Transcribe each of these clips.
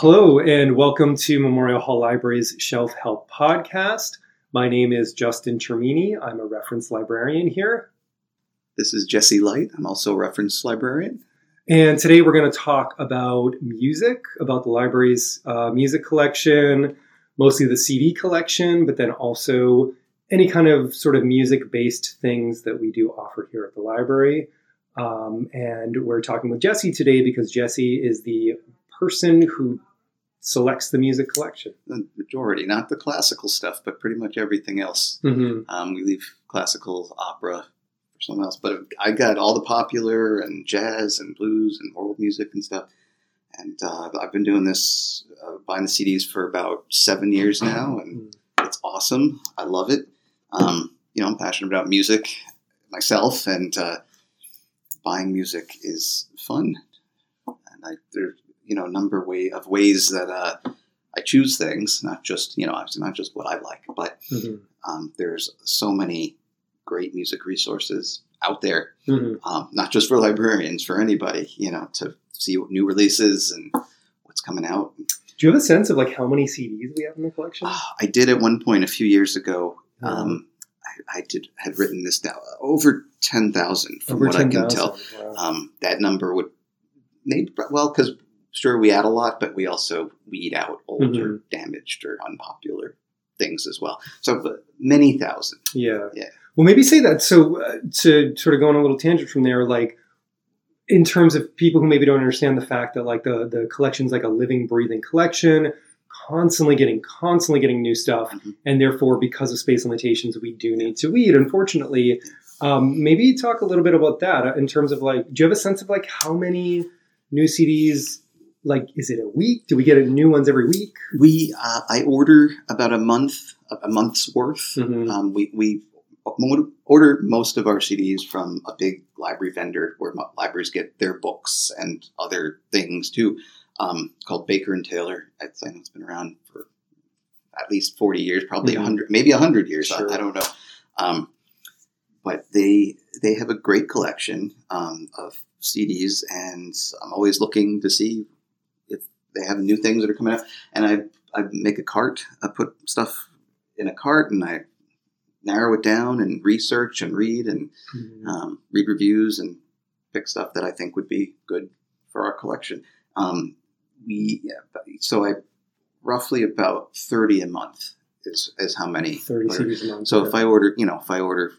Hello, and welcome to Memorial Hall Library's Shelf Help Podcast. My name is Justin Termini. I'm a reference librarian here. This is Jesse Light. I'm also a reference librarian. And today we're going to talk about music, about the library's uh, music collection, mostly the CD collection, but then also any kind of sort of music based things that we do offer here at the library. Um, and we're talking with Jesse today because Jesse is the person who selects the music collection. The majority, not the classical stuff, but pretty much everything else. Mm-hmm. Um, we leave classical opera for someone else, but I got all the popular and jazz and blues and world music and stuff. And uh, I've been doing this, uh, buying the CDs for about seven years now, and it's awesome. I love it. Um, you know, I'm passionate about music myself, and uh, buying music is fun. And I, there's you know number way of ways that uh, I choose things, not just you know obviously not just what I like, but Mm-hmm. um, there's so many great music resources out there, Mm-hmm. um, not just for librarians, for anybody, you know, to see what new releases and what's coming out. Do you have a sense of like how many CDs we have in the collection? Ah, I did at one point a few years ago. Um, I, I did had written this down over ten thousand from Over what I can 10,000. tell. Wow. Um, that number would maybe well because sure we add a lot, but we also weed out older, Mm-hmm. damaged, or unpopular things as well. So many thousand. Yeah. Yeah. Well, maybe say that. So uh, to sort of go on a little tangent from there, like in terms of people who maybe don't understand the fact that like the the collection's like a living, breathing collection, constantly getting constantly getting new stuff, Mhm. and therefore because of space limitations, we do need to weed. Unfortunately, um, maybe talk a little bit about that uh, in terms of like, do you have a sense of like how many new CDs? Like, is it a week? Do we get new ones every week? We uh, I order about a month a month's worth. Mhm. Um, we we order most of our CDs from a big library vendor where libraries get their books and other things too, um, called Baker and Taylor. I think it's been around for at least forty years, probably a Mhm. hundred, maybe a hundred years. I- Sure. I, don't know. Um, but they they have a great collection um, of CDs, and I'm always looking to see they have new things that are coming out. And I I make a cart. I put stuff in a cart, and I narrow it down and research and read and Mhm. um, read reviews and pick stuff that I think would be good for our collection. Um, we yeah, so I roughly about thirty a month is is how many. Thirty order. CDs a month. So okay. if I order, you know, if I order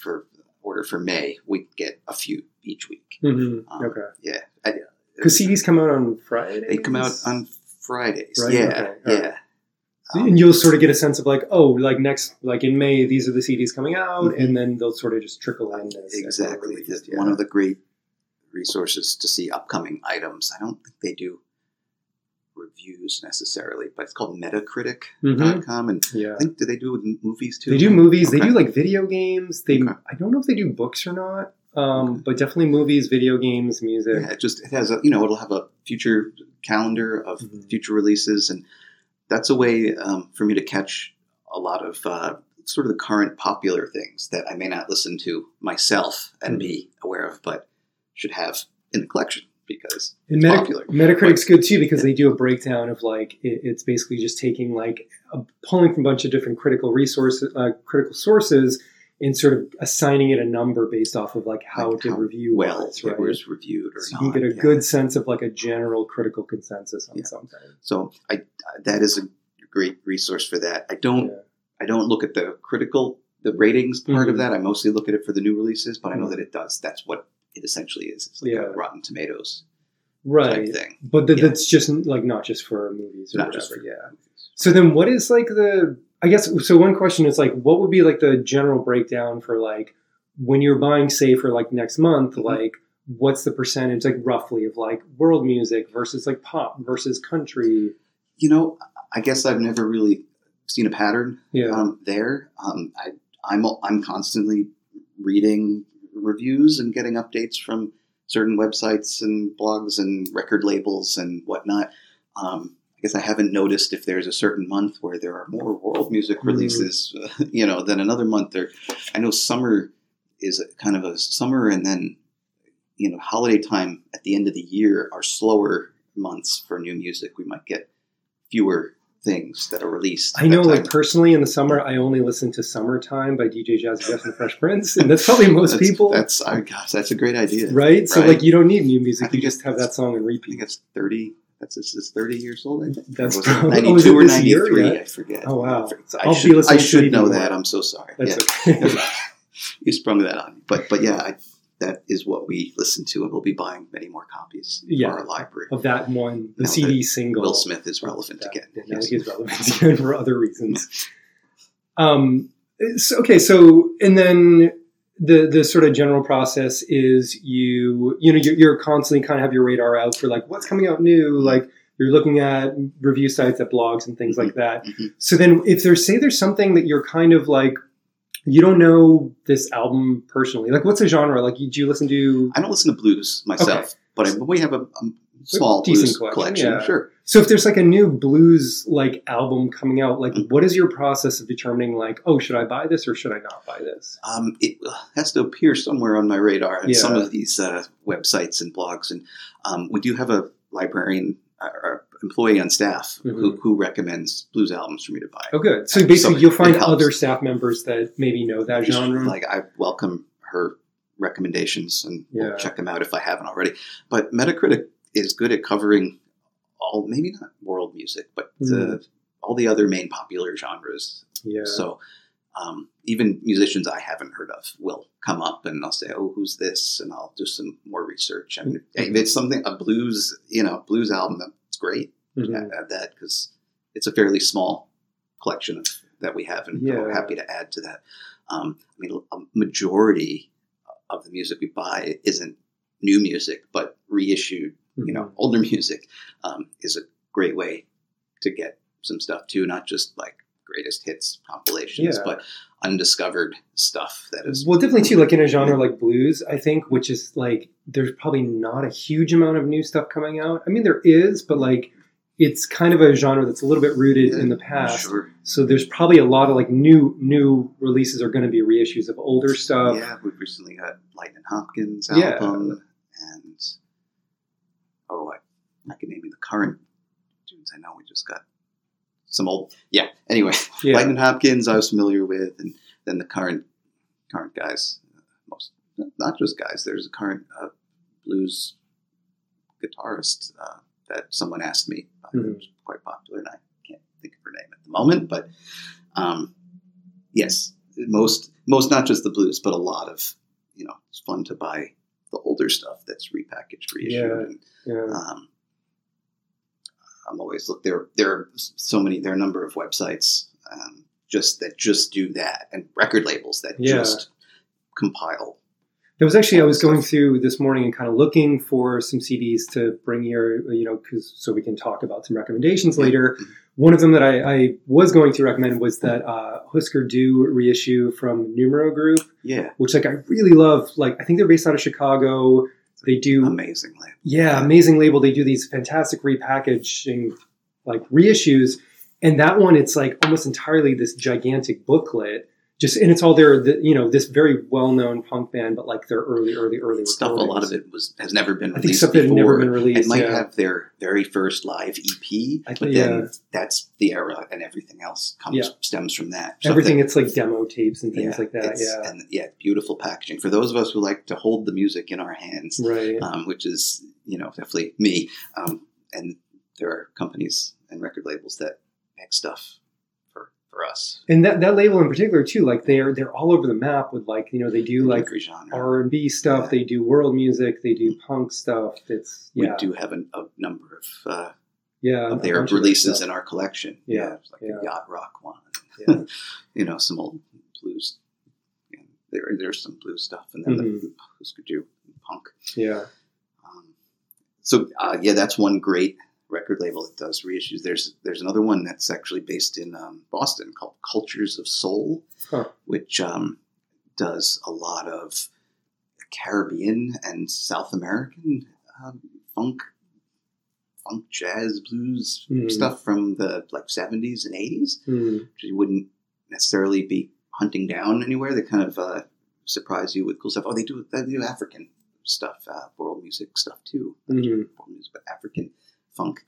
for order for May, we get a few each week. Mhm. Um, okay. Yeah, I, Because CDs come out on Friday. they come out on Fridays. Right, Yeah, okay, yeah. Um, and you'll sort of get a sense of like, oh, like next, like in May, these are the CDs coming out, Mhm. and then they'll sort of just trickle in. As, as exactly. released, yeah. One of the great resources to see upcoming items. I don't think they do reviews necessarily, but it's called Metacritic.com. Mhm. And yeah. I think do they do it with movies too? They do movies. They do like video games. They, Okay. I don't know if they do books or not, um, but definitely movies, video games, music. Yeah, it just it has a you know it'll have a future calendar of Mhm. future releases, and that's a way um, for me to catch a lot of uh, sort of the current popular things that I may not listen to myself and Mhm. be aware of, but should have in the collection because And popular. Metacritic's good too because they do a breakdown of like it, it's basically just taking like a, pulling from a bunch of different critical resources, uh, critical sources, and sort of assigning it a number based off of like how Like did how review well was, it was reviewed or So not. you can get a yeah. good sense of like a general critical consensus on Yeah. something. So I that is a great resource for that. I don't Yeah. I don't look at the critical the ratings part Mhm. of that. I mostly look at it for the new releases, but I know Mhm. that it does. That's what it essentially is. It's like Yeah. a Rotten Tomatoes Right. type thing. But th- that's just like not just for movies or Not whatever. just for yeah. So then, what is like the? I guess so. One question is like, what would be like the general breakdown for like when you're buying, say, for like next month, Mhm. like what's the percentage, like roughly, of like world music versus like pop versus country? You know, I guess I've never really seen a pattern Yeah. um, there. Um, I, I'm I'm constantly reading reviews and getting updates from certain websites and blogs and record labels and whatnot. Um, I guess I haven't noticed if there's a certain month where there are more world music Mhm. releases, you know, than another month. Or I know summer is a, kind of a summer, and then you know holiday time at the end of the year are slower months for new music, we might get fewer things that are released. I know, like personally, in the summer, I only listen to "Summertime" by DJ Jazzy Jeff and the Fresh Prince, and that's probably most that's, people, That's oh gosh, that's a great idea. right? So, like, you don't need new music; you just have that song and I repeat. think it's thirty. That's this is thirty years old. I think. That's Or was it probably- ninety two or ninety three. Yeah. I forget. Oh, wow. I I'll should, I should know that. more. I'm so sorry. That's yeah. okay. you sprung that on me. But but yeah, I, that is what we listen to, and we'll be buying many more copies Yeah. for our library. of that one, the Now CD single. Will Smith is relevant that, again. yeah, Yes. he is relevant again for other reasons. Um, so, okay, so and then the the sort of general process is you you know you're, you're constantly kind of have your radar out for like what's coming out new, like you're looking at review sites, at blogs, and things like that. Mhm. So then, if there's say there's something that you're kind of like you don't know this album personally, like what's a genre? Like, do you listen to? I don't listen to blues myself, Okay. but I, we have a, a small Decent blues collection, collection. yeah. Sure. So if there's like a new blues like album coming out, like Mhm. what is your process of determining like, oh, should I buy this or should I not buy this? Um, it has to appear somewhere on my radar and some of these uh, websites and blogs. And um, we do have a librarian uh, or employee on staff who, Mhm. who recommends blues albums for me to buy. Oh, good. So basically, So you'll find other staff members that maybe know that genre. Like I welcome her recommendations and Yeah. we'll check them out if I haven't already. But Metacritic is good at covering all, maybe not world music, but Mm. the, all the other main popular genres. yeah. So um, even musicians I haven't heard of will come up and I'll say, "Oh, who's this?" and I'll do some more research. I mean, Mm-hmm. if it's something a blues, you know, blues album, that's great. Mhm. Add, add that because it's a fairly small collection of, that we have, and Yeah. we're happy to add to that. Um, I mean, a majority of the music we buy isn't new music, but reissued you know, older music um, is a great way to get some stuff too, not just like greatest hits compilations, Yeah. but undiscovered stuff that is. Well, definitely too. Like in a genre like blues, I think, which is like there's probably not a huge amount of new stuff coming out. I mean, there is, but like it's kind of a genre that's a little bit rooted in the past. Sure. So there's probably a lot of like new new releases are going to be reissues of older stuff. yeah, we've recently got Lightning Hopkins Yeah. album, and oh, I, can name you the current tunes. I know we just got some old. Yeah. Anyway, Yeah. Lightning Hopkins I was familiar with, and then the current current guys, uh, most not just guys. There's a current uh, blues guitarist uh, that someone asked me about, Mhm. who's quite popular, and I can't think of her name at the moment. But um, yes, most most not just the blues, but a lot of you know it's fun to buy the older stuff that's repackaged, reissued, Yeah. and Yeah. um, I'm always look there. There are so many. There are a number of websites um, just that just do that, and record labels that Yeah. just compile. There was actually I was going through this morning and kind of looking for some CDs to bring here, you know, because so we can talk about some recommendations Yeah. later. Mhm. One of them that I, I was going to recommend was that uh, Husker Du reissue from Numero Group, Yeah, which like I really love. Like I think they're based out of Chicago. They do amazing label. yeah, amazing label. They do these fantastic repackaging, like reissues, and that one it's like almost entirely this gigantic booklet. Just and it's all their, the, you know, this very well-known punk band, but like their early, early, early Stuff. A lot of it was has never been I think released stuff that never been released. It might yeah. have their very first live EP, I but think- then yeah. that's the era, and everything else comes Yeah. stems from that. Everything. It's like demo tapes and things like that. Yeah, and yeah, beautiful packaging for those of us who like to hold the music in our hands. right. um, which is you know definitely me. Um, and there are companies and record labels that make stuff for us. and that, that label in particular too, like they're they're all over the map with like you know they do like. R and B stuff, Yeah. they do world music, they do punk stuff. It's we do have an, a number of, uh, yeah, of a their releases in our collection. Yeah, it's like yeah. a yacht rock one. Yeah. you know, some old blues. There, there's some blues stuff, and then the Mhm. Husker Du punk. yeah. Um, so uh, yeah, that's one great record label that does reissues. There's there's another one that's actually based in um, Boston called Cultures of Soul, Huh. which um, does a lot of Caribbean and South American um, funk, funk, jazz, blues Mhm. stuff from the like 70s and 80s, Hmm. which you wouldn't necessarily be hunting down anywhere. They kind of uh, surprise you with cool stuff. Oh, they do they do African stuff, uh, world music stuff too. Mhm. World music, but African funk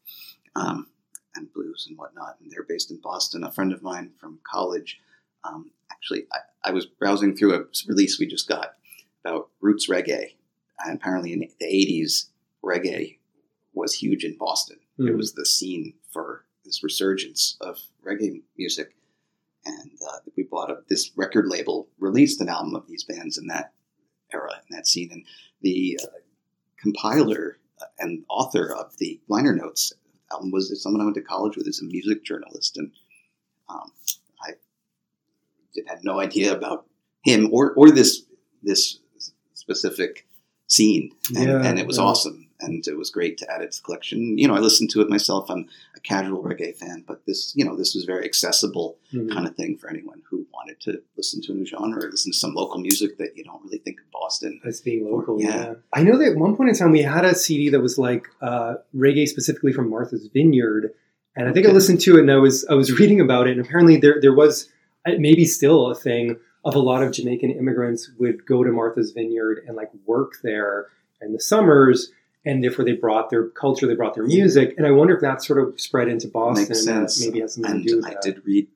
um, and blues and whatnot. And they're based in Boston. A friend of mine from college, um, actually, I, I was browsing through a release we just got about roots reggae. And apparently, in the 80s, reggae was huge in Boston. It Mhm. was the scene for this resurgence of reggae music. And uh, we bought a, this record label released an album of these bands in that era, in that scene. And the uh, compiler and author of the liner notes album was someone I went to college with as a music journalist. And um, I did, had no idea about him or, or this this specific scene. And, Yeah, and it was yeah. awesome. And it was great to add it to the collection. You know, I listened to it myself. I'm a casual reggae fan, but this, you know, this was very accessible Mhm. kind of thing for anyone who wanted to listen to a new genre or listen to some local music that you don't really think of Boston. as being local. Yeah. Yeah. I know that at one point in time we had a CD that was like uh, reggae specifically from Martha's Vineyard, and I think I listened to it and I was I was reading about it, and apparently there there was uh, maybe still a thing of a lot of Jamaican immigrants would go to Martha's Vineyard and like work there in the summers. And therefore, they brought their culture, they brought their music, and I wonder if that sort of spread into Boston. Makes sense. maybe has something And to do with I that. did read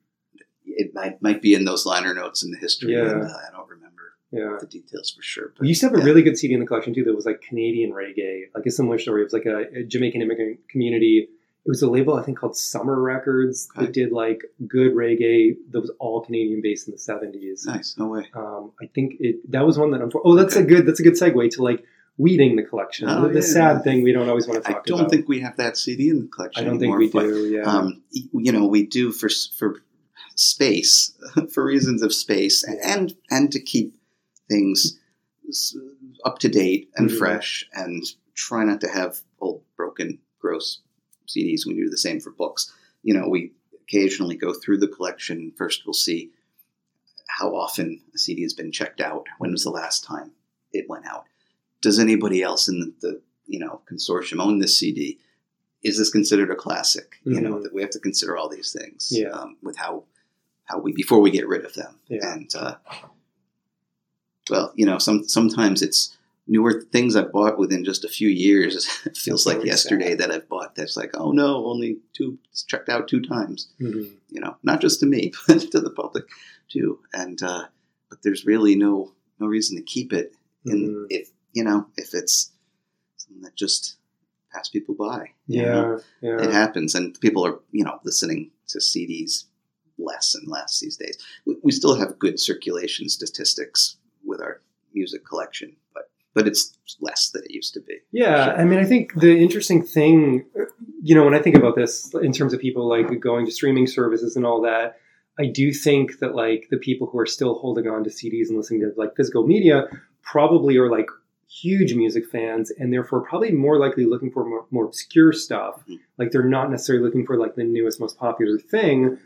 it might might be in those liner notes in the history. Yeah. And, uh, I don't remember yeah. the details for sure. But We used to have a really good CD in the collection too that was like Canadian reggae, like a similar story. It was like a, a Jamaican immigrant community. It was a label I think called Summer Records Okay. that did like good reggae that was all Canadian based in the seventies. nice. No way. Um, I think it that was one that. unfor- Oh, that's a good. That's a good segue to like weeding the collection. Oh, the, the yeah. sad thing we don't always want to talk about. I don't about. think we have that CD in the collection. I don't think we but, do. Yeah. Um, you know, we do for for space, for reasons of space, Yeah. and and to keep things up to date and Mhm. fresh, and try not to have old, broken, gross CDs. We do the same for books. You know, we occasionally go through the collection. First, we'll see how often a CD has been checked out. When was the last time it went out? Does anybody else in the, the you know consortium own this CD? Is this considered a classic? You know Mhm. that we have to consider all these things Yeah. um, with how how we before we get rid of them. Yeah. And uh, well, you know, some sometimes it's newer things I've bought within just a few years. it feels like yesterday sad. that I've bought. That's like, oh no, only two it's checked out two times Mhm. you know, not just to me, but to the public too. And uh, but there's really no no reason to keep it in Mhm. if you know if it's something that just pass people by. you know? Yeah. it happens, and people are you know listening to CDs less and less these days. We, we still have good circulation statistics with our music collection, but but it's less than it used to be. Yeah, I mean, I think the interesting thing, you know, when I think about this in terms of people like going to streaming services and all that, I do think that like the people who are still holding on to CDs and listening to like physical media probably are like huge music fans and therefore probably more likely looking for more, more obscure stuff. Mhm. Like they're not necessarily looking for like the newest, most popular thing,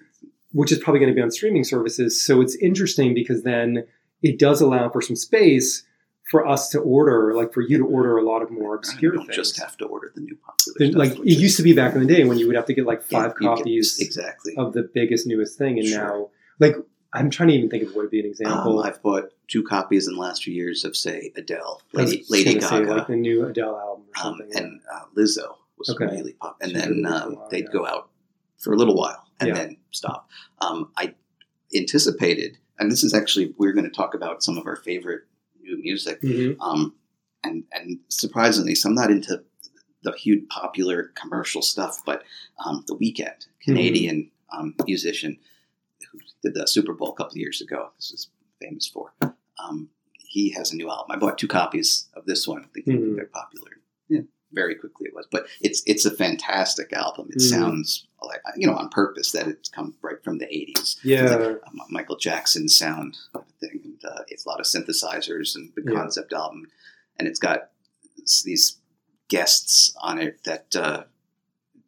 which is probably going to be on streaming services. So it's interesting because then it does allow for some space for us to order, like for you to order a lot of more obscure you things. just have to order the new popular Then, stuff. like it used to be back in the day when you would have to get like Yeah, five get- copies exactly. of the biggest newest thing, and Sure. now like I'm trying to even think of what would be an example. Um, I've bought two copies in the last few years of, say, Adele, Lady, Lady gonna say, Gaga, like the new Adele album or um, something. and uh, Lizzo was Okay. really pop. And She's then for a um, while, they'd yeah. go out for a little while and Yeah. then stop. Um, I anticipated, and this is actually we're going to talk about some of our favorite new music. Mhm. Um, and and surprisingly, so I'm not into the huge popular commercial stuff, but um, the Weeknd, Canadian um, musician who did the Super Bowl a couple of years ago. This is famous for. Um, he has a new album. I bought two copies of this one, thinking Mhm. they're popular. Yeah, very quickly it was, but it's it's a fantastic album. It Mhm. sounds like you know on purpose that it's come right from the '80s yeah, um, Michael Jackson sound thing. And, uh, it's a lot of synthesizers and the Yeah. concept album, and it's got these guests on it that uh,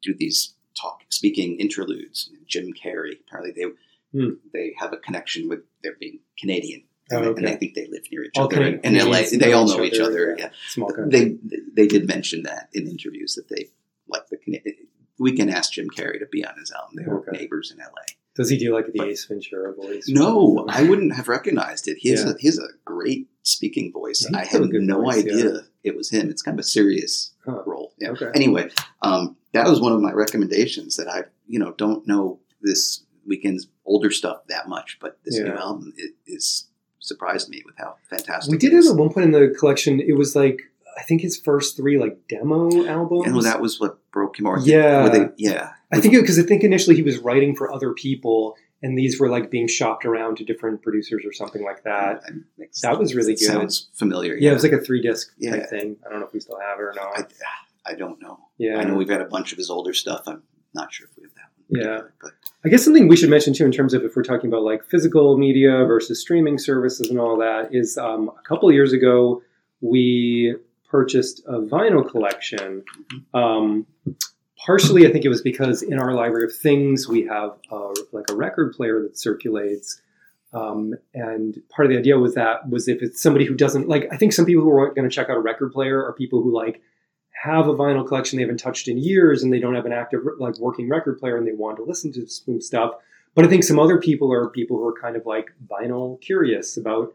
do these talk speaking interludes. Jim Carrey apparently they Hmm. they have a connection with their being Canadian. Oh, And. I think they live near each All other Canadian- in, LA. They all know each other. yeah. Yeah, small country. they they did mention that in interviews that they like the Canadian. We can ask Jim Carrey to be on his album. They were neighbors in LA. Does he do like the but- Ace Ventura voice? No, I wouldn't have recognized it. He has, Yeah. a, he has a great speaking voice. Yeah, I had no voice, idea it was him. It's kind of a serious Huh. role. Yeah. Okay. Anyway, um, that was one of my recommendations that I, you know, don't know this Weeknd's older stuff that much, but this new album is, is surprised me with how fantastic. We did have at one point in the collection. It was like I think his first three like demo albums. And that was what broke him. Or Yeah. they, yeah. I think because I think initially he was writing for other people, and these were like being shopped around to different producers or something like that. That was really it good. Sounds familiar. Yeah, it was like a three disc Yeah. type thing. I don't know if we still have it or not. I, I don't know. yeah, I know we've had a bunch of his older stuff. I'm not sure if we have that one. Yeah. But I guess something we should mention too, in terms of if we're talking about like physical media versus streaming services and all that, is um, a couple years ago we purchased a vinyl collection. Um, partially, I think it was because in our library of things we have a, like a record player that circulates. Um, and part of the idea was that was if it's somebody who doesn't like, I think some people who are going to check out a record player are people who like have a vinyl collection they haven't touched in years and they don't have an active like working record player and they want to listen to some stuff. But I think some other people are people who are kind of like vinyl curious about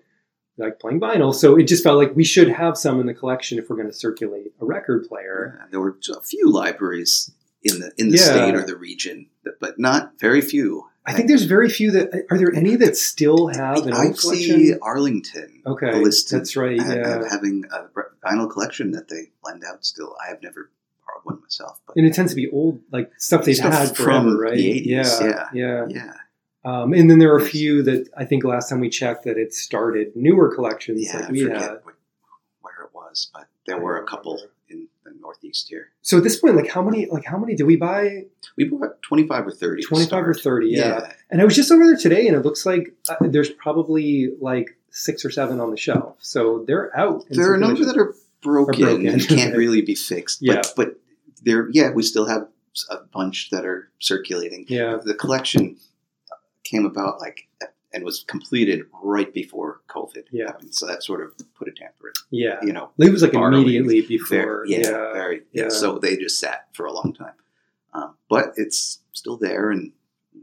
like playing vinyl. So it just felt like we should have some in the collection if we're going to circulate a record player. yeah, there were a few libraries in the in the Yeah. state or the region, but- but not very few. I think there's very few that are there any that still have an I see. Arlington Okay, listed that's right. Yeah, having a vinyl collection that they lend out still. I have never borrowed one myself, but and it tends to be old like stuff they've Stuff had from forever, the right? 80s, yeah, yeah. yeah. yeah, Um, and then there are a few that I think last time we checked that it started newer collections yeah. like I we forget had. where it was, but there I were a couple remember. The Northeast here. So at this point, like how many like how many did we buy? We bought twenty five or thirty. 25 or 30, yeah. And I was just over there today, and it looks like uh, there's probably like six or seven on the shelf. So they're out. There are a number that are broken, broken. and can't really be fixed. Yeah. But, but there, yeah, we still have a bunch that are circulating. Yeah. The collection came about like and was completed right before COVID. Yeah. happened. So that sort of put a damper in. Yeah. You know, It was like immediately very, before. yeah, yeah. very, yeah. yeah. So they just sat for a long time, um, but it's still there, and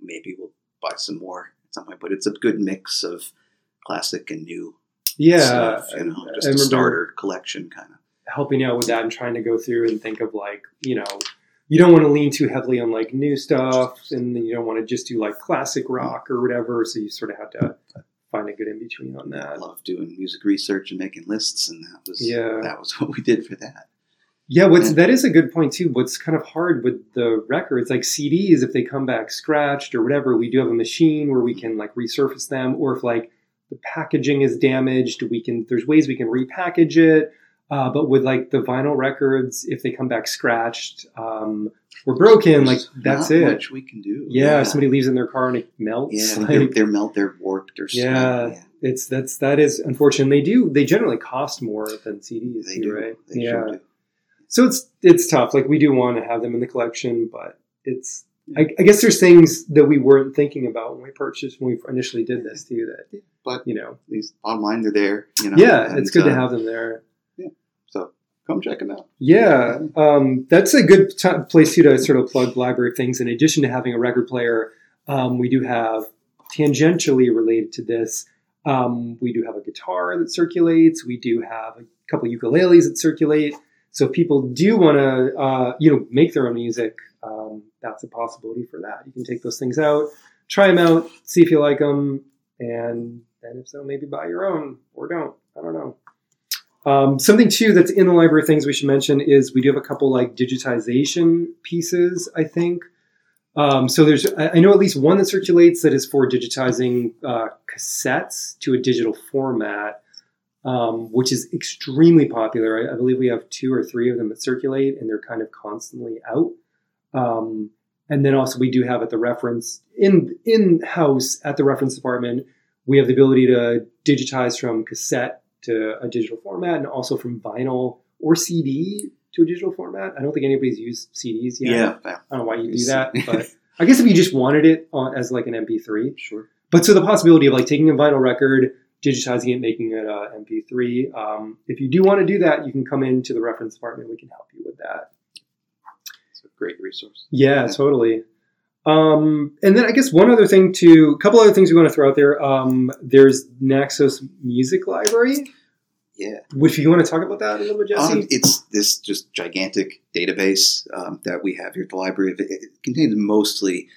maybe we'll buy some more at some point. But it's a good mix of classic and new Yeah. stuff. You know, just a remember- starter collection kind of. helping out with that and trying to go through and think of like you know you don't want to lean too heavily on like new stuff and then you don't want to just do like classic rock or whatever so you sort of have to find a good in between on that I love doing music research and making lists, and that was Yeah. that was what we did for that. yeah what's Yeah. that is a good point too what's kind of hard with the records like cds if they come back scratched or whatever we do have a machine where we can like resurface them or if like the packaging is damaged we can there's ways we can repackage it uh, but with like the vinyl records if they come back scratched um, or broken like that's it Much we can do. yeah, if somebody leaves in their car and it melts yeah, like, they're, they're melt, they're warped or Yeah. something. it's that's that is unfortunate they do they generally cost more than cds They do. right They yeah sure do. so it's it's tough like we do want to have them in the collection but it's I, I guess there's things that we weren't thinking about when we purchased when we initially did this too that But you know these online they're there. You know. yeah and, it's good to uh, have them there come check them out. Yeah, um, that's a good t- place too to sort of plug library things. In addition to having a record player, um, we do have tangentially related to this. Um, we do have a guitar that circulates. We do have a couple ukuleles that circulate. So if people do want to, uh, you know, make their own music, um, that's a possibility for that. You can take those things out, try them out, see if you like them, and and if so, maybe buy your own or don't. I don't know. Um, something too that's in the library of things we should mention is we do have a couple like digitization pieces. I think um, so. There's I know at least one that circulates that is for digitizing uh, cassettes to a digital format, um, which is extremely popular. I, I believe we have two or three of them that circulate, and they're kind of constantly out. Um, and then also we do have at the reference in in house at the reference department, we have the ability to digitize from cassette to a digital format, and also from vinyl or CD to a digital format. I don't think anybody's used CDs yet. Yeah, I don't know why you do that, but I guess if you just wanted it on, as like an MP3, sure. but so the possibility of like taking a vinyl record, digitizing it, making it a MP3. Um, if you do want to do that, you can come into the reference department. We can help you with that. It's a great resource. Yeah, Yeah. totally. Um, and then I guess one other thing to, a couple other things we want to throw out there. Um, there's Naxos Music Library. Yeah. Which you want to talk about that a little bit, Jesse? Um, it's this just gigantic database um, that we have here at the library. It, it contains mostly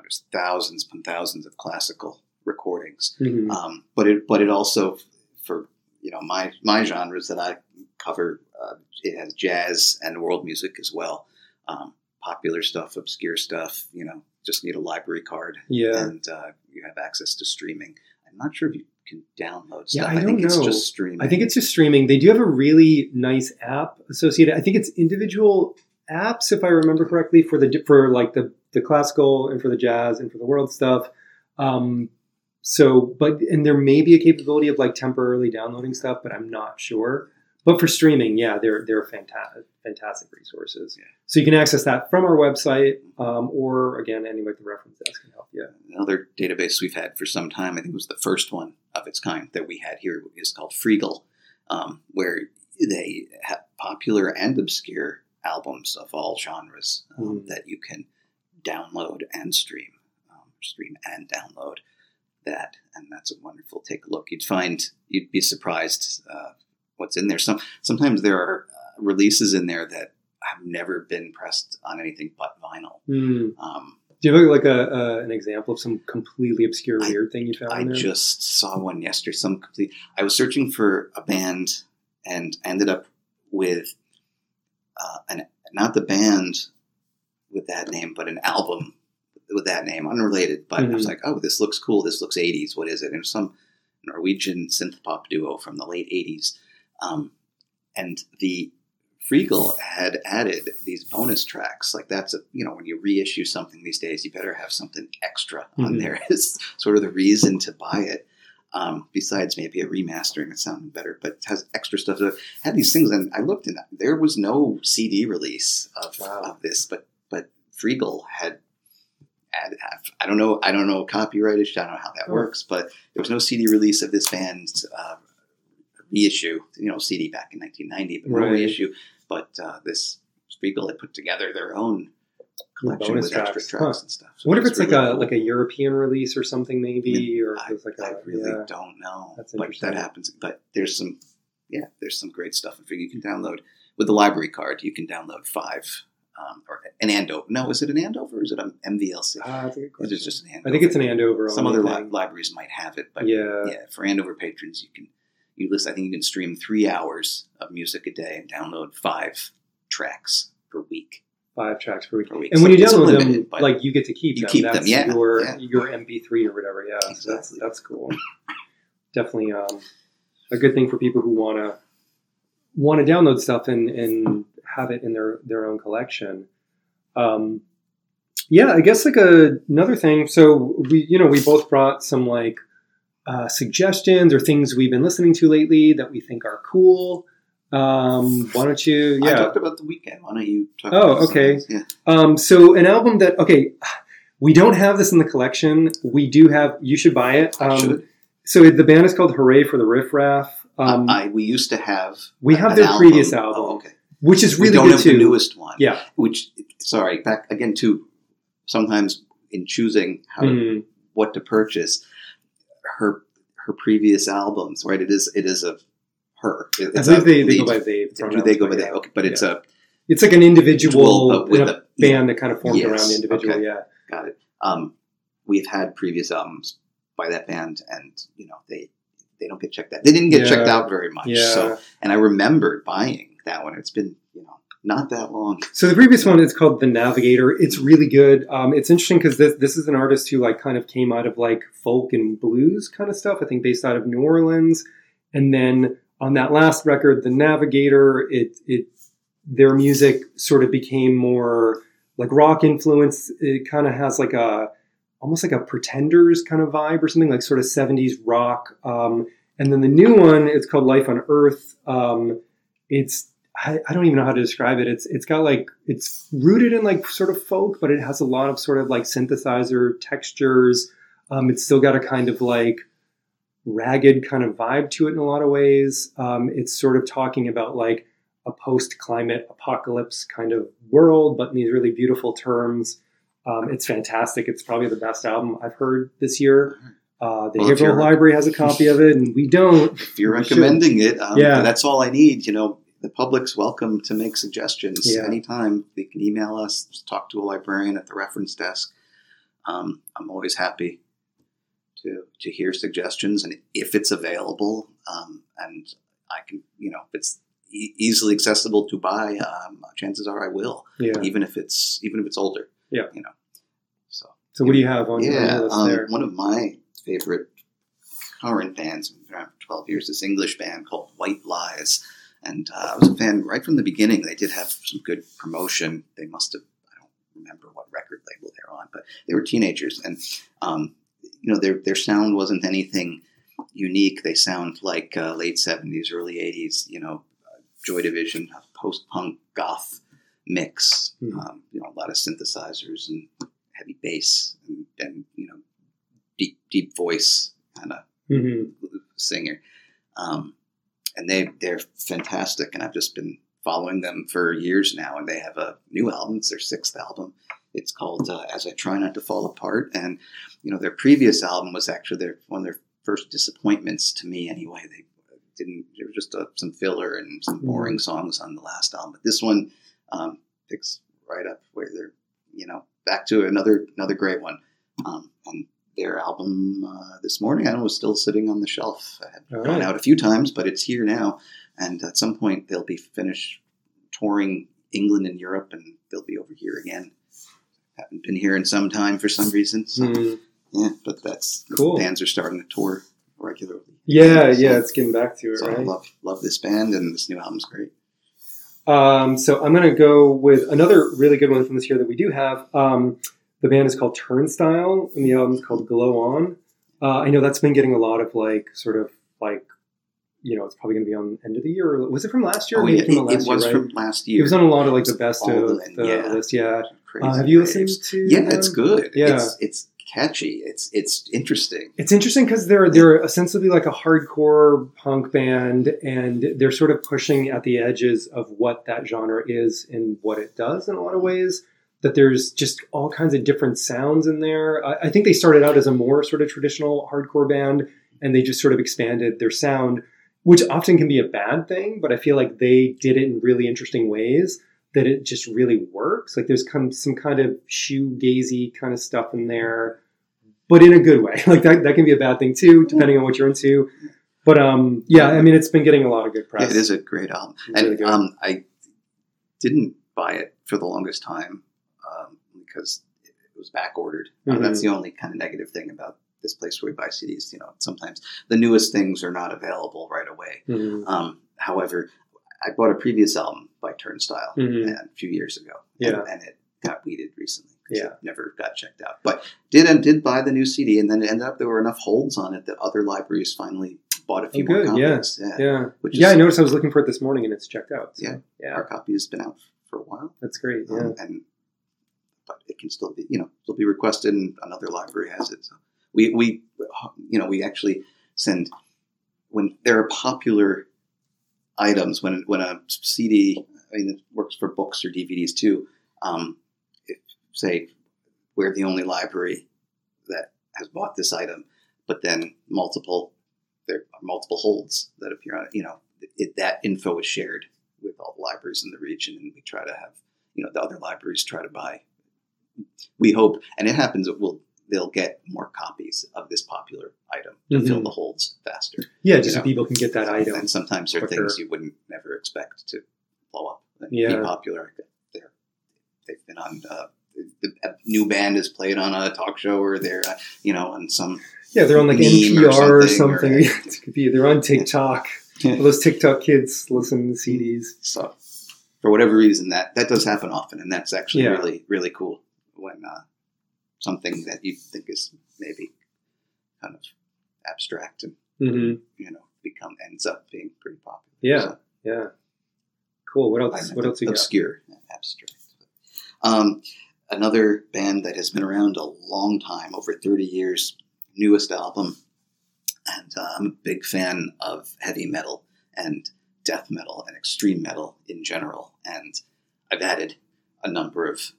there's thousands and thousands of classical recordings, Mhm. um, but it but it also for you know my my genres that I cover, uh, it has jazz and world music as well. Um, popular stuff, obscure stuff. You know, just need a library card yeah. and uh, you have access to streaming. I'm not sure if you can download Yeah, stuff. I think don't it's just streaming. I think it's just streaming. They do have a really nice app associated. I think it's individual apps, if I remember correctly, for the for like the the classical and for the jazz and for the world stuff. Um, so, but and there may be a capability of like temporarily downloading stuff, but I'm not sure. But for streaming, yeah, they're they're fantastic fantastic resources. Yeah. So you can access that from our website, um, or again, anyway, the reference desk can help you. another database we've had for some time. I think it was the first one of its kind that we had here is called Freegal, um, where they have popular and obscure albums of all genres um, Mm. that you can download and stream, um, stream and download that, and that's a wonderful take a look. You'd find you'd be surprised uh, what's in there. Some sometimes there are uh, releases in there that have never been pressed on anything but vinyl. Hmm. Um, Do you have like a, a an example of some completely obscure I- weird thing you found? I there? just saw one yesterday. Some complete. I was searching for a band and ended up with uh, an not the band with that name, but an album with that name, unrelated. But I was Mhm. like, oh, this looks cool. This looks '80s. What is it? And it some Norwegian synth pop duo from the late '80s, um, and the Freegal had added these bonus tracks. Like that's a you know when you reissue something these days, you better have something extra on Mhm. there. It's sort of the reason to buy it. Um, besides maybe a remastering, it sounded better, but it has extra stuff. So had these things, and I looked, and there was no CD release of, Wow. of this, but but Freegal had. had I don't know. I don't know copyright issue. I don't know how that Oh. works, but there was no CD release of this band's uh, reissue. You know, CD back in 1990, but Right. reissue. But uh, this Freegal had put together their own collection with extra tracks. tracks Huh. and stuff. I wonder if it's was like a cool. like a European release or something, maybe, or if I, it's like a I really yeah. don't know. That's but that happens. But there's some, yeah, there's some great stuff. In fact, you can download with the library card. You can download five um, or an Andover. No, is it an Andover or is it an MVLC? Ah, that's a good It question. is just an Andover. I think it's an Andover. Some other li- libraries might have it, but yeah. yeah, for Andover patrons, you can you list. I think you can stream three hours of music a day and download five tracks per week. five tracks per week. Per week. And when you download them, like you get to keep you them. keep them, yeah, Your yeah. your MP3 or whatever. Yeah, so that's that's cool. Definitely um, a good thing for people who want to want to download stuff and and have it in their their own collection. Um, yeah, I guess like a, another thing. So we you know we both brought some like uh, suggestions or things we've been listening to lately that we think are cool. Um, why don't you? I Yeah, talked about the Weeknd. Why don't you talk? Oh, okay. Yeah. Um, so an album that okay, we don't have this in the collection. We do have. You should buy it. I Um, should. so the band is called Hooray for the Riff Raff, um, I, we used to have. we have their previous album. Oh, okay. which is we really don't good have too. the newest one. Yeah. Which, sorry, back again to sometimes in choosing how to, Mhm. what to purchase, her her previous albums, right? It is it is a her. It- I It's believe they, they go by they. Do they go by but they? yeah. Okay, but it's a It's like an individual, with a a band that kind of formed Yes, around the individual. okay. Yeah. Got it. Um, we've had previous albums by that band, and you know they they don't get checked out. They didn't get Yeah. checked out very much. So, and I remembered buying that one. It's been not that long. So the previous one is called The Navigator. It's really good. Um, it's interesting because this this is an artist who like kind of came out of like folk and blues kind of stuff. I think based out of New Orleans, and then on that last record, The Navigator, it it their music sort of became more like rock influence. It kind of has like a almost like a Pretenders kind of vibe or something like sort of seventies rock. Um, and then the new one, it's called Life on Earth. Um, it's I, I don't even know how to describe it. It's it's got like it's rooted in like sort of folk, but it has a lot of sort of like synthesizer textures. Um, it's still got a kind of like ragged kind of vibe to it in a lot of ways. Um, it's sort of talking about like a post climate apocalypse kind of world, but in these really beautiful terms. Um, it's fantastic. It's probably the best album I've heard this year. Uh, the Well, Haverhill Library has a copy of it, and we don't. If you're We should. recommending it, um, Yeah. that's all I need. You know, the public's welcome to make suggestions Yeah. anytime. They can email us, talk to a librarian at the reference desk. Um, I'm always happy to to hear suggestions, and if it's available, um, and I can, you know, if it's e- easily accessible to buy, um, chances are I will, Yeah. even if it's even if it's older. Yeah. you know. So So what do you have on your list um, there? one of my favorite current bands, been around for 12 years, this English band called White Lies. And uh, I was a fan right from the beginning. They did have some good promotion. They must have, I don't remember what record label they're on, but they were teenagers. And, um, you know, their, their sound wasn't anything unique. They sound like uh, late 70s, early 80s, you know, uh, Joy Division, post punk goth mix. Hmm. Um, you know, a lot of synthesizers and heavy bass and, and you know, deep, deep voice kind of hmm singer. Um, and they they're fantastic, and I've just been following them for years now. And they have a new album; it's their sixth album. It's called uh, "As I Try Not to Fall Apart." And you know, their previous album was actually their one of their first disappointments to me. Anyway, they didn't. There was just uh some filler and some boring songs on the last album, but this one um, picks right up where they're you know back to another another great one. Um, and their album uh, this morning. I know was still sitting on the shelf. I had All gone right. out a few times, but it's here now. And at some point, they'll be finished touring England and Europe, and they'll be over here again. Haven't been here in some time for some reason. So, Mm. yeah, but that's Cool. Bands are starting to tour regularly. Yeah, So- yeah, it's getting back to it, So I right? love love this band, and this new album's great. Um, so I'm going to go with another really good one from this year that we do have. Um, the band is called Turnstile, and the album is called Glow On. Uh, I know that's been getting a lot of like sort of like, you know, it's probably going to be on end of the year. Or, was it from last year? Oh, yeah, it it, was year, right? from last year. It was on a lot of like the best of the- the yeah. list. Yeah. Crazy Uh, have you listened to? Yeah, them? it's good. Yeah. It's, it's catchy. It's it's interesting. It's interesting because they're they're essentially like a hardcore punk band, and they're sort of pushing at the edges of what that genre is and what it does in a lot of ways. That there's just all kinds of different sounds in there. I, I think they started out as a more sort of traditional hardcore band, and they just sort of expanded their sound, which often can be a bad thing. But I feel like they did it in really interesting ways that it just really works. Like there's come some kind of shoegazy kind of stuff in there, but in a good way. Like that, that can be a bad thing too, depending on what you're into. But um, yeah, I mean, it's been getting a lot of good press. Yeah, it is a great album, and um, I didn't buy it for the longest time because it was back ordered. Uh, Mhm. that's the only kind of negative thing about this place where we buy CDs. You know, sometimes the newest things are not available right away. Mhm. Um, however, I bought a previous album by Turnstile Mhm. uh, a few years ago, Yeah. and, and it got weeded recently. Yeah. it never got checked out. But did and did buy the new CD, and then it ended up there were enough holds on it that other libraries finally bought a few Oh, more good, yeah. copies. Yeah. Yeah, Which yeah. is- I noticed I was looking for it this morning and it's checked out. so, Yeah. yeah, Our copy has been out for a while. that's great. Yeah, Um, and but it can still be you know still be requested and another library has it so we we you know we actually send when there are popular items when when a cd i mean it works for books or dvds too um, if say we're the only library that has bought this item but then multiple there are multiple holds that appear on you know it, that info is shared with all the libraries in the region and we try to have you know the other libraries try to buy. We hope, and it happens that we'll they'll get more copies of this popular item to fill Mhm. the holds faster. yeah. Just You so people can get that item. And sometimes there are quicker. things you wouldn't never expect to blow up and Yeah. be popular. They're, they've been on. Uh, the, a new band is played on a talk show, or they're uh, you know on some. Yeah, they're on like NPR or or something, something. or- it could be. They're on TikTok. All those TikTok kids listen to CDs. So for whatever reason, that that does happen often, and that's actually Yeah. really really cool when uh, something that you think is maybe kind of abstract and hmm you know become ends up being pretty popular. Yeah. So, Yeah, cool. What else? What else you got? obscure, and abstract. Um, another band that has been around a long time, over thirty years, newest album, and uh, I'm a big fan of heavy metal and death metal and extreme metal in general, and I've added a number of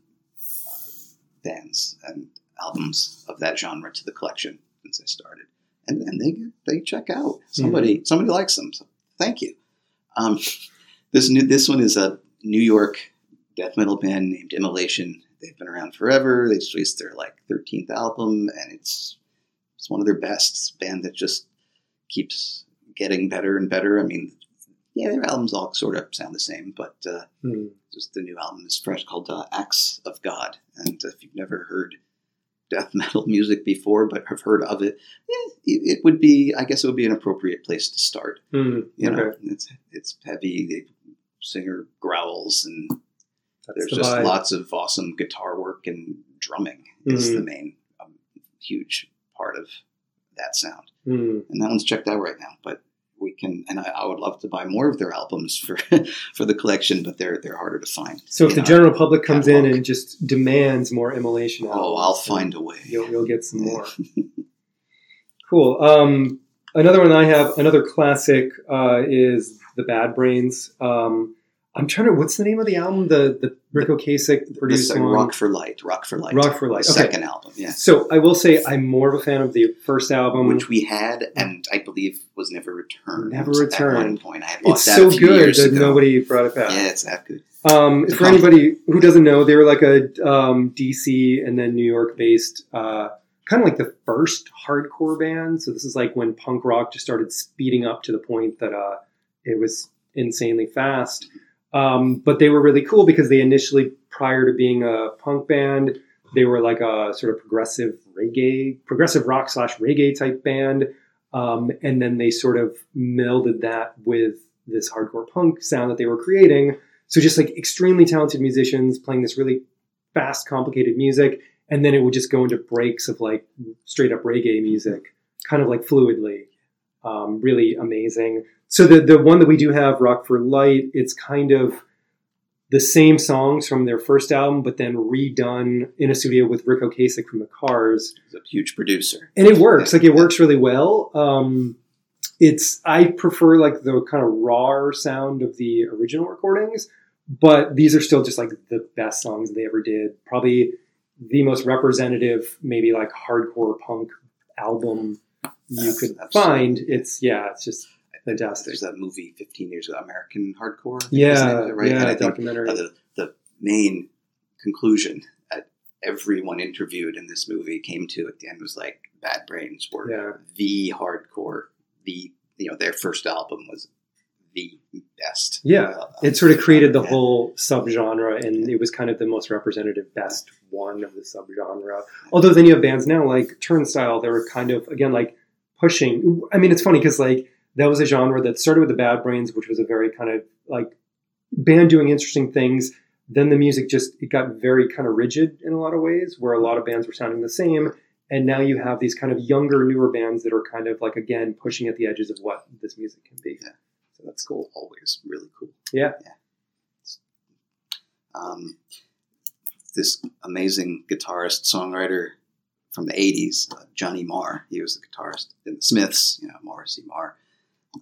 bands and albums of that genre to the collection. since I started, and and they they check out. Somebody somebody likes them. So thank you. Um, this new this one is a New York death metal band named Immolation. They've been around forever. They just released their like 13th album, and it's it's one of their best. Band that just keeps getting better and better. I mean, yeah, their albums all sort of sound the same, but uh, Hmm. just the new album is fresh called uh, Acts of God. And if you've never heard death metal music before, but have heard of it, eh, it would be, I guess, it would be an appropriate place to start. Hmm. You know, Okay. it's it's heavy. The singer growls, and That's there's the just vibe. lots of awesome guitar work and drumming is the main um, huge part of that sound. Hmm. And that one's checked out right now, but. We can, and I, I would love to buy more of their albums for for the collection, but they're they're harder to find. So if the know. general public comes in and just demands more immolation, Oh, albums, I'll find a way. You'll, you'll get some more. cool. Um, another one I have, another classic, uh, is the Bad Brains. Um, I'm trying to. What's the name of the album? The the Ric Ocasek produced one. Rock for Light. Rock for Light. Rock for Light. Okay. second album, yeah. So I will say I'm more of a fan of the first album. Which we had, and I believe was never returned. Never At one returned. point, I had bought it's that so good that ago. nobody brought it back. Yeah, it's that good. Um, for anybody who doesn't know, they were like a um, DC and then New York based, uh, kind of like the first hardcore band. So this is like when punk rock just started speeding up to the point that uh, it was insanely fast. Um, but they were really cool because they initially, prior to being a punk band, they were like a sort of progressive reggae, progressive rock slash reggae type band. Um, and then they sort of melded that with this hardcore punk sound that they were creating. So just like extremely talented musicians playing this really fast, complicated music, and then it would just go into breaks of like straight up reggae music, kind of like fluidly. Um, really amazing. So the the one that we do have, Rock for Light, it's kind of the same songs from their first album, but then redone in a studio with Ric Ocasek from the Cars He's a huge producer. and it works like it works really well um it's i prefer like the kind of raw sound of the original recordings but these are still just like the best songs they ever did probably the most representative maybe like hardcore punk album you could absolutely. find it's yeah it's just fantastic There's that movie 15 years ago, American Hardcore. I think is the yeah it, right? yeah And I think documentary uh, the, the main conclusion that everyone interviewed in this movie came to at the end was like, Bad Brains were yeah the hardcore, the, you know, their first album was the best. Yeah, Uh, it sort of created the yeah. whole subgenre and it was kind of the most representative best one of the subgenre although then you have bands now like turnstile they were kind of again like pushing i mean it's funny because like that was a genre that started with the bad brains which was a very kind of like band doing interesting things then the music just it got very kind of rigid in a lot of ways where a lot of bands were sounding the same and now you have these kind of younger newer bands that are kind of like again pushing at the edges of what this music can be Yeah. so that's cool always really cool. Yeah. Yeah. Um, this amazing guitarist songwriter from the '80s, uh, Johnny Marr. He was the guitarist in the Smiths. You know, Morrissey Marr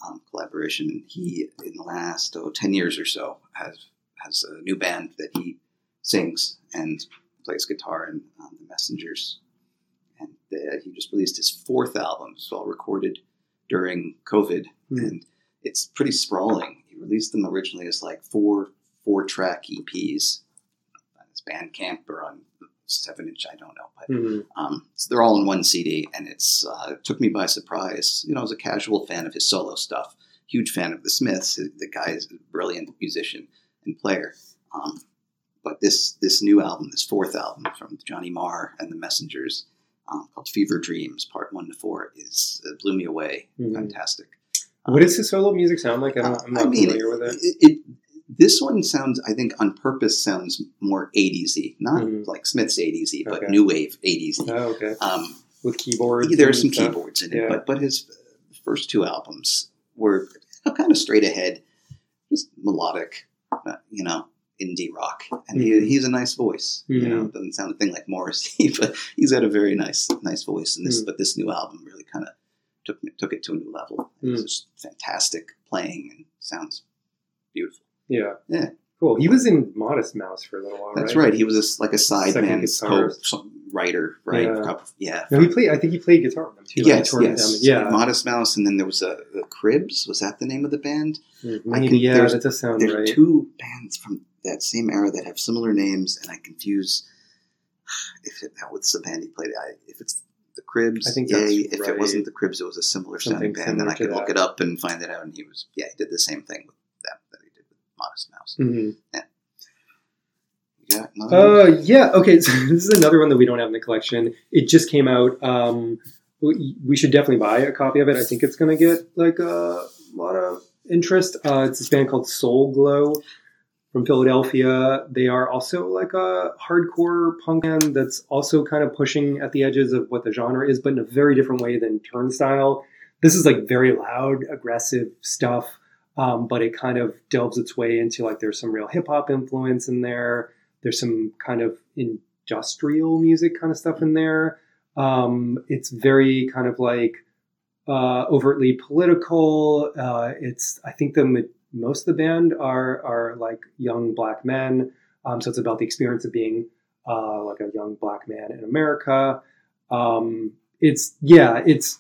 um, collaboration. And he, in the last oh, 10 years or so, has has a new band that he sings and plays guitar in um, the Messengers. And uh, he just released his fourth album. It's all recorded during COVID, Hmm. and it's pretty sprawling. He released them originally as like four four track EPs on his Bandcamp or on seven inch. I don't know, but Mhm. um, so they're all in one CD, and it's uh, it took me by surprise. You know, I was a casual fan of his solo stuff, huge fan of the Smiths. The guy is a brilliant musician and player. Um, but this this new album, this fourth album from Johnny Marr and the Messengers, um, called Fever Dreams, Part One to Four, is uh, blew me away. Mhm. Fantastic. What does his solo music sound like? I don't, I'm Uh, I not mean, familiar with it. it, it- This one sounds, I think, on purpose sounds more 80s-y. Not Mhm. like Smith's 80s-y, but new wave 80s-y. Oh, okay. Um, With keyboards. there are some stuff? keyboards in it, but but his first two albums were kind of straight ahead, just melodic, uh, you know, indie rock, and Mhm. he, he's a nice voice. You know, Mhm. doesn't sound a thing like Morrissey, but he's got a very nice nice voice. And this, Mhm. but this new album really kind of took took it to a new level. It was Mhm. just fantastic playing and sounds beautiful. Yeah. Yeah. Cool. He was in Modest Mouse for a little while, That's right? right. He was a like a side Second man, co- writer, right? Yeah. Couple- yeah. No, he played. I think he played guitar with them too. Yes, with yes. Yeah, Modest Mouse, and then there was a the Cribs. Was that the name of the band? Mm-hmm. I maybe. can- Yeah, there's- that does sound There's right. two bands from that same era that have similar names, and I confuse if it, that was the band he played. I, if it's the Cribs, I think yay. If right. it wasn't the Cribs, it was a similar sounding Something band. Then I could look that. it up and find it out. And he was yeah, he did the same thing with that that he did with Modest Mouse. Mhm. Yeah, one? Uh, yeah. Okay, so this is another one that we don't have in the collection. It just came out. Um, we, we should definitely buy a copy of it. I think it's going to get like a lot of interest. Uh, it's this band called Soul Glo from Philadelphia. They are also like a hardcore punk band that's also kind of pushing at the edges of what the genre is, but in a very different way than Turnstile. This is like very loud, aggressive stuff, um, but it kind of delves its way into like there's some real hip hop influence in there. There's some kind of industrial music kind of stuff in there. Um, it's very kind of like uh, overtly political. Uh, it's I think the most of the band are are like young black men. Um, so it's about the experience of being uh, like a young black man in America. Um, it's yeah, it's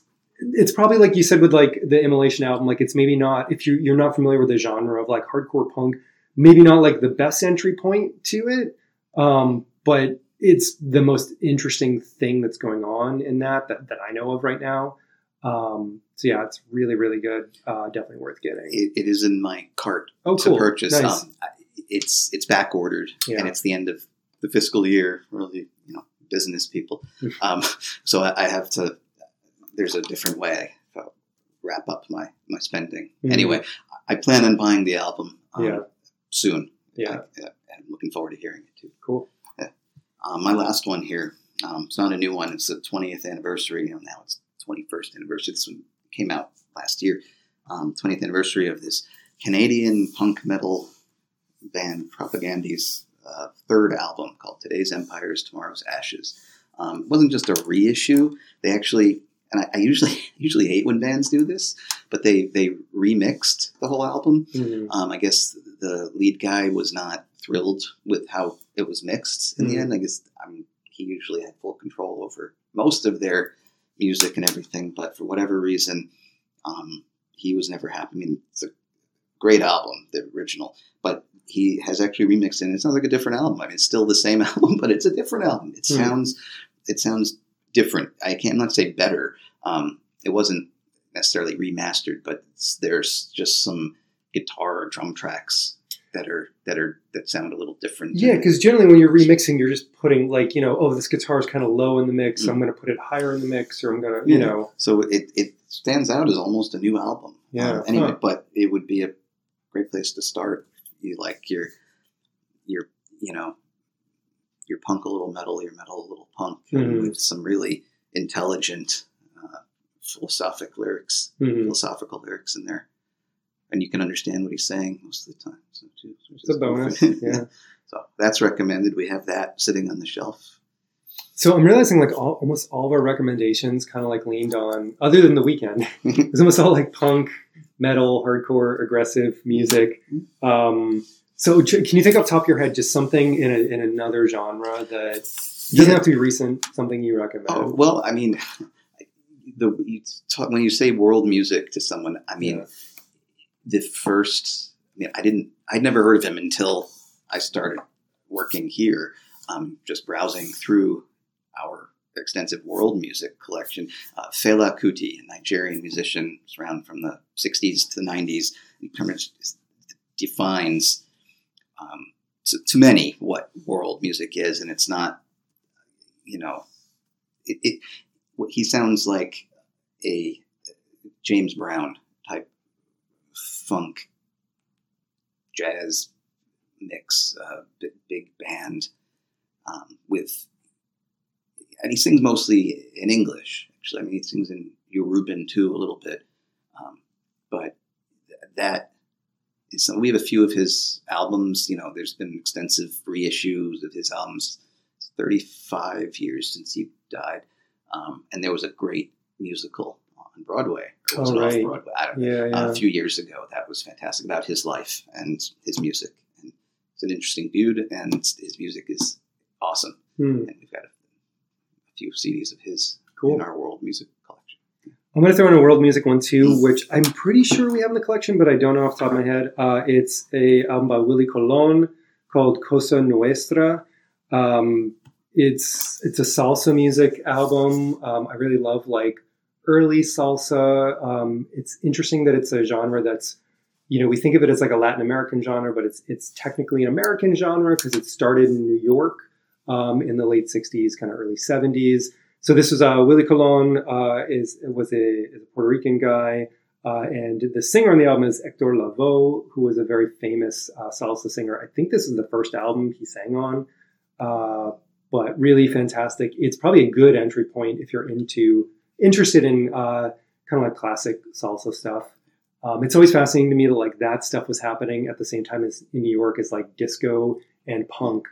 it's probably like you said with like the Immolation album. Like it's maybe not if you you're not familiar with the genre of like hardcore punk, maybe not like the best entry point to it. Um, but it's the most interesting thing that's going on in that that, that I know of right now. Um, so yeah, it's really really good. Uh, definitely worth getting. it, it is in my cart Oh, to cool. purchase. Nice. Um, it's it's back ordered, Yeah. and it's the end of the fiscal year. Really, you know, business people. Hmm. um, so I, I have to. There's a different way I wrap up my my spending. Mhm. Anyway, I plan on buying the album um, Yeah. soon. yeah, I, am looking forward to hearing it too. cool. Um, my last one here. Um, it's not a new one. It's the 20th anniversary. You know, now it's 21st anniversary. This one came out last year. Um, 20th anniversary of this Canadian punk metal band Propagandhi's uh, third album called Today's Empires, Tomorrow's Ashes. Um, it wasn't just a reissue. They actually, and I, I usually usually hate when bands do this, but they they remixed the whole album. Mhm. Um, I guess the lead guy was not thrilled with how it was mixed in the Mhm. end. I guess I mean he usually had full control over most of their music and everything, but for whatever reason, um, he was never happy. I mean, it's a great album, the original, but he has actually remixed it. And it sounds like a different album. I mean, it's still the same album, but it's a different album. It Hmm. sounds it sounds different. I can't not say better. Um, it wasn't necessarily remastered, but there's just some guitar or drum tracks that are that are that sound a little different. Yeah, because generally when you're remixing, you're just putting like you know, oh, this guitar is kind of low in the mix. So I'm going to put it higher in the mix, or I'm going to, you Yeah. know, so it, it stands out as almost a new album. Yeah, Um, anyway, huh. but it would be a great place to start. You like your your you know your punk a little metal, your metal a little punk, Mhm. with some really intelligent uh, philosophic lyrics, mhm. philosophical lyrics in there, and you can understand what he's saying most of the time. So, too, it's a bonus. Yeah. so that's recommended. We have that sitting on the shelf. So I'm realizing like all, almost all of our recommendations kind of like leaned on, other than the Weeknd, it's almost all like punk, metal, hardcore, aggressive music. Um, so can you think off the top of your head just something in, a, in another genre that doesn't have to be recent, something you recommend? Oh, well, I mean, the you talk, when you say world music to someone, I mean, Yeah. the first. I mean, I didn't. I'd never heard of him until I started working here. Um, just browsing through our extensive world music collection. Uh, Fela Kuti, a Nigerian musician, was around from the '60s to the '90s. He defines um, to, to many what world music is, and it's not, you know, it, it he sounds like a James Brown type funk jazz mix, uh, big, big band um, with, and he sings mostly in English. Actually, I mean, he sings in Yoruban too a little bit, um, but th- that. We have a few of his albums. You know, there's been extensive reissues of his albums. It's 35 years since he died, um, and there was a great musical on Broadway. Was Oh, right. Broadway? I don't know Yeah, yeah. uh, a few years ago. That was fantastic about his life and his music. And he's an interesting dude, and his music is awesome. Hmm. And we've got a few CDs of his Cool. in our world music. I'm going to throw in a world music one too, which I'm pretty sure we have in the collection, but I don't know off the top of my head. Uh, it's a album by Willie Colon called Cosa Nuestra. Um, it's it's a salsa music album. Um, I really love like early salsa. Um, it's interesting that it's a genre that's you know we think of it as like a Latin American genre, but it's it's technically an American genre because it started in New York um, in the late '60s, kind of early '70s. So this was uh, Willie Colon uh, is was a, is a Puerto Rican guy, uh, and the singer on the album is Hector Lavoe, who was a very famous uh, salsa singer. I think this is the first album he sang on, uh, but really fantastic. It's probably a good entry point if you're into interested in uh, kind of like classic salsa stuff. Um, it's always fascinating to me that like that stuff was happening at the same time as in New York as like disco and punk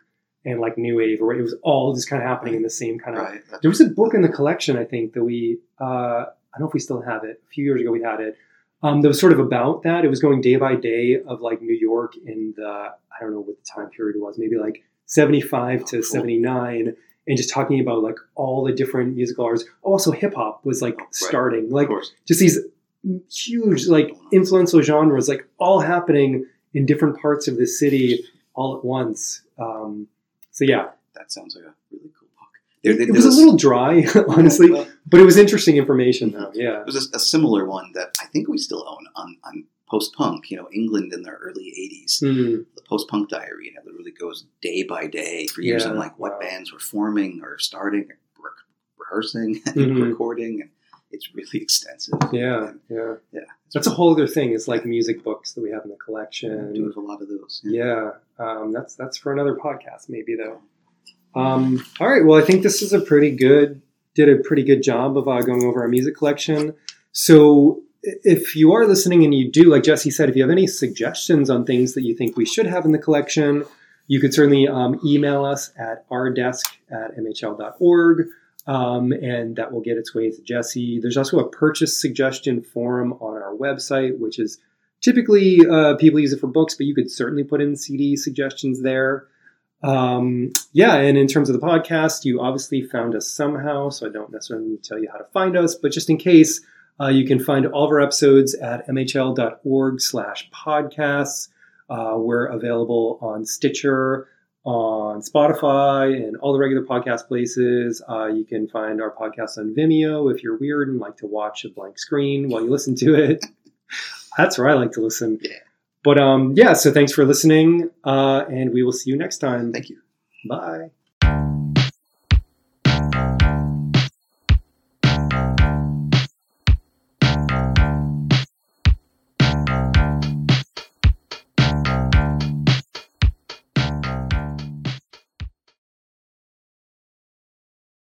and like new wave, or it was all just kind of happening in the same kind of Right. There was a book in the collection, I think, that we, uh, I don't know if we still have it. A few years ago, we had it. Um, that was sort of about that. It was going day by day of like New York in the, I don't know what the time period was, maybe like 75 to Oh, cool. 79, and just talking about like all the different musical arts. Oh, also, hip hop was like Oh, right. starting, like just these huge, like influential genres, like all happening in different parts of the city all at once. Um, so yeah, That sounds like a really cool book. it, There- it was a there's little dry, honestly. Well, But it was interesting information, though. Yeah. it was a, a similar one that I think we still own on, on post punk, you know, England in the early 80s. Hmm. The post punk diary, and it really goes day by day for years Yeah, on like what wow. bands were forming or starting, re- rehearsing, and Mhm. recording. And it's really extensive. Yeah. And Yeah. Yeah. That's a whole other thing. It's like music books that we have in the we do collection. have a lot of those. Yeah. Um, that's that's for another podcast, maybe though. Um, all right. Well, I think this is a pretty good did a pretty good job of uh, going over our music collection. So if you are listening and you do, like Jesse said, if you have any suggestions on things that you think we should have in the collection, you could certainly um, email us at ourdesk at mhl.org. Um, and that will get its way to Jesse. There's also a purchase suggestion forum on our website, which is typically uh, people use it for books, but you could certainly put in CD suggestions there. Um, yeah, and in terms of the podcast, you obviously found us somehow, so I don't necessarily need to tell you how to find us, but just in case, uh, you can find all of our episodes at mhl.org slash podcasts. Uh, we're available on Stitcher, on Spotify, and all the regular podcast places. Uh, you can find our podcast on Vimeo if you're weird and like to watch a blank screen while you listen to it. That's where I like to listen. Yeah. But um, yeah, so thanks for listening, uh, and we will see you next time. Thank you. Bye.